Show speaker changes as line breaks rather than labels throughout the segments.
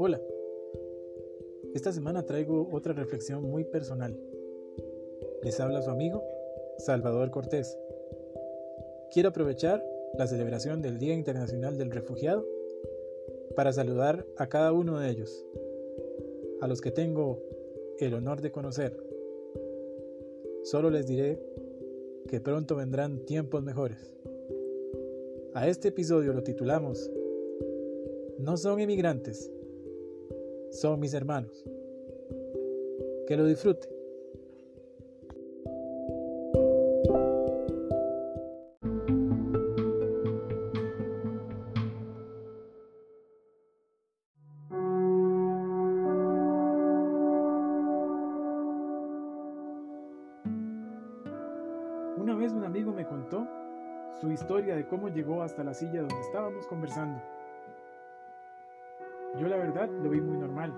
Hola, esta semana traigo otra reflexión muy personal. Les habla su amigo Salvador Cortés. Quiero aprovechar la celebración del Día Internacional del Refugiado para saludar a cada uno de ellos, a los que tengo el honor de conocer. Solo les diré que pronto vendrán tiempos mejores. A este episodio lo titulamos No son inmigrantes, son mis hermanos. Que lo disfrute. Una vez un amigo me contó su historia de cómo llegó hasta la silla donde estábamos conversando. Yo la verdad lo vi muy normal,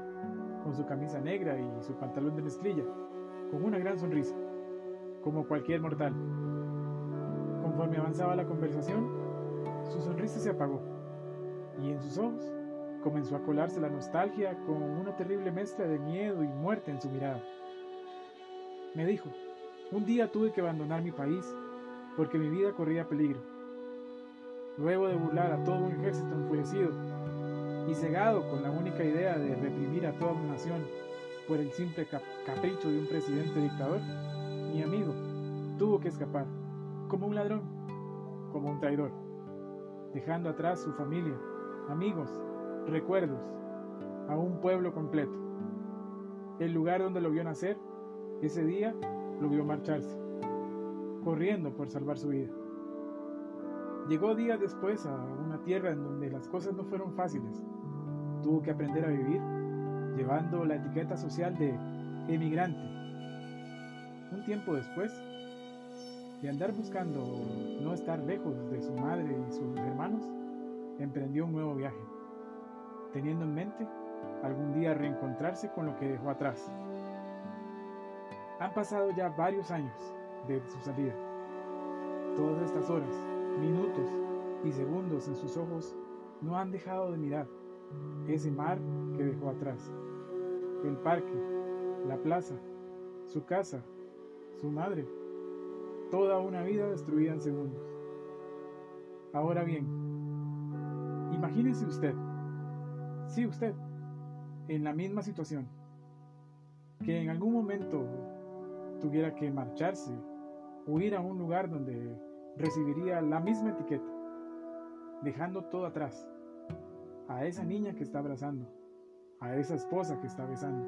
con su camisa negra y su pantalón de mezclilla, con una gran sonrisa, como cualquier mortal. Conforme avanzaba la conversación, su sonrisa se apagó y en sus ojos comenzó a colarse la nostalgia con una terrible mezcla de miedo y muerte en su mirada. Me dijo, un día tuve que abandonar mi país porque mi vida corría peligro. Luego de burlar a todo un ejército enfurecido y cegado con la única idea de reprimir a toda una nación por el simple capricho de un presidente dictador, mi amigo tuvo que escapar, como un ladrón, como un traidor, dejando atrás su familia, amigos, recuerdos, a un pueblo completo. El lugar donde lo vio nacer, ese día lo vio marcharse, corriendo por salvar su vida. Llegó días después a una tierra en donde las cosas no fueron fáciles. Tuvo que aprender a vivir llevando la etiqueta social de emigrante. Un tiempo después, de andar buscando no estar lejos de su madre y sus hermanos, emprendió un nuevo viaje, teniendo en mente algún día reencontrarse con lo que dejó atrás. Han pasado ya varios años de su salida. Todas estas horas, minutos y segundos en sus ojos no han dejado de mirar ese mar que dejó atrás, el parque, la plaza, su casa, su madre, toda una vida destruida en segundos. Ahora bien, imagínese usted, sí usted, en la misma situación, que en algún momento tuviera que marcharse o ir a un lugar donde recibiría la misma etiqueta, dejando todo atrás, a esa niña que está abrazando, a esa esposa que está besando,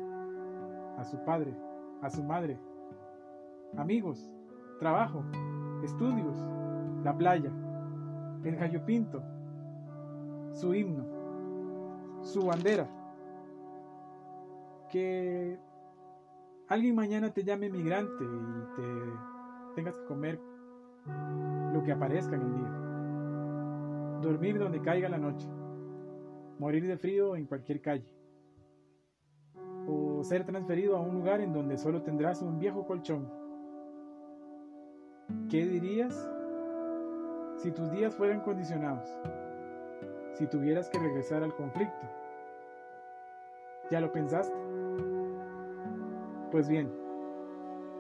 a su padre, a su madre, amigos, trabajo, estudios, la playa, el gallo pinto, su himno, su bandera, que alguien mañana te llame migrante y te tengas que comer lo que aparezca en el día. Dormir donde caiga la noche. Morir de frío en cualquier calle. O ser transferido a un lugar en donde solo tendrás un viejo colchón. ¿Qué dirías si tus días fueran condicionados? Si tuvieras que regresar al conflicto. ¿Ya lo pensaste? Pues bien,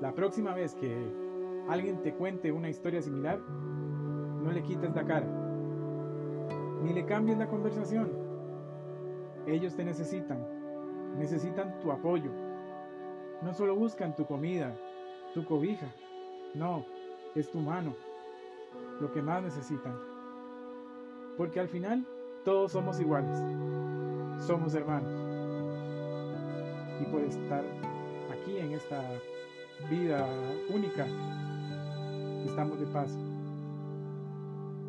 la próxima vez que alguien te cuente una historia similar, no le quites la cara, ni le cambies la conversación. Ellos te necesitan, necesitan tu apoyo. No solo buscan tu comida, tu cobija, no, es tu mano, lo que más necesitan. Porque al final todos somos iguales, somos hermanos. Y por estar aquí en esta vida única, estamos de paso.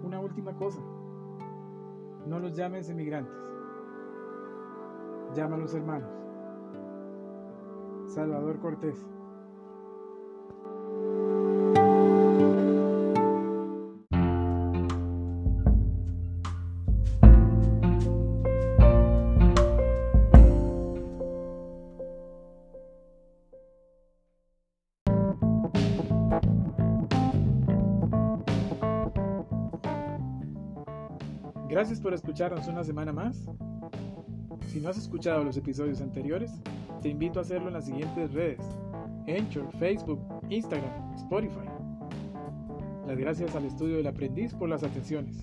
Una última cosa, no los llames emigrantes, llámalos hermanos. Salvador Cortés. Gracias por escucharnos una semana más. Si no has escuchado los episodios anteriores, te invito a hacerlo en las siguientes redes: Anchor, Facebook, Instagram, Spotify. Las gracias al estudio del aprendiz por las atenciones.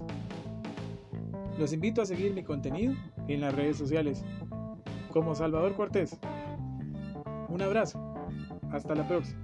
Los invito a seguir mi contenido en las redes sociales como Salvador Cortés. Un abrazo. Hasta la próxima.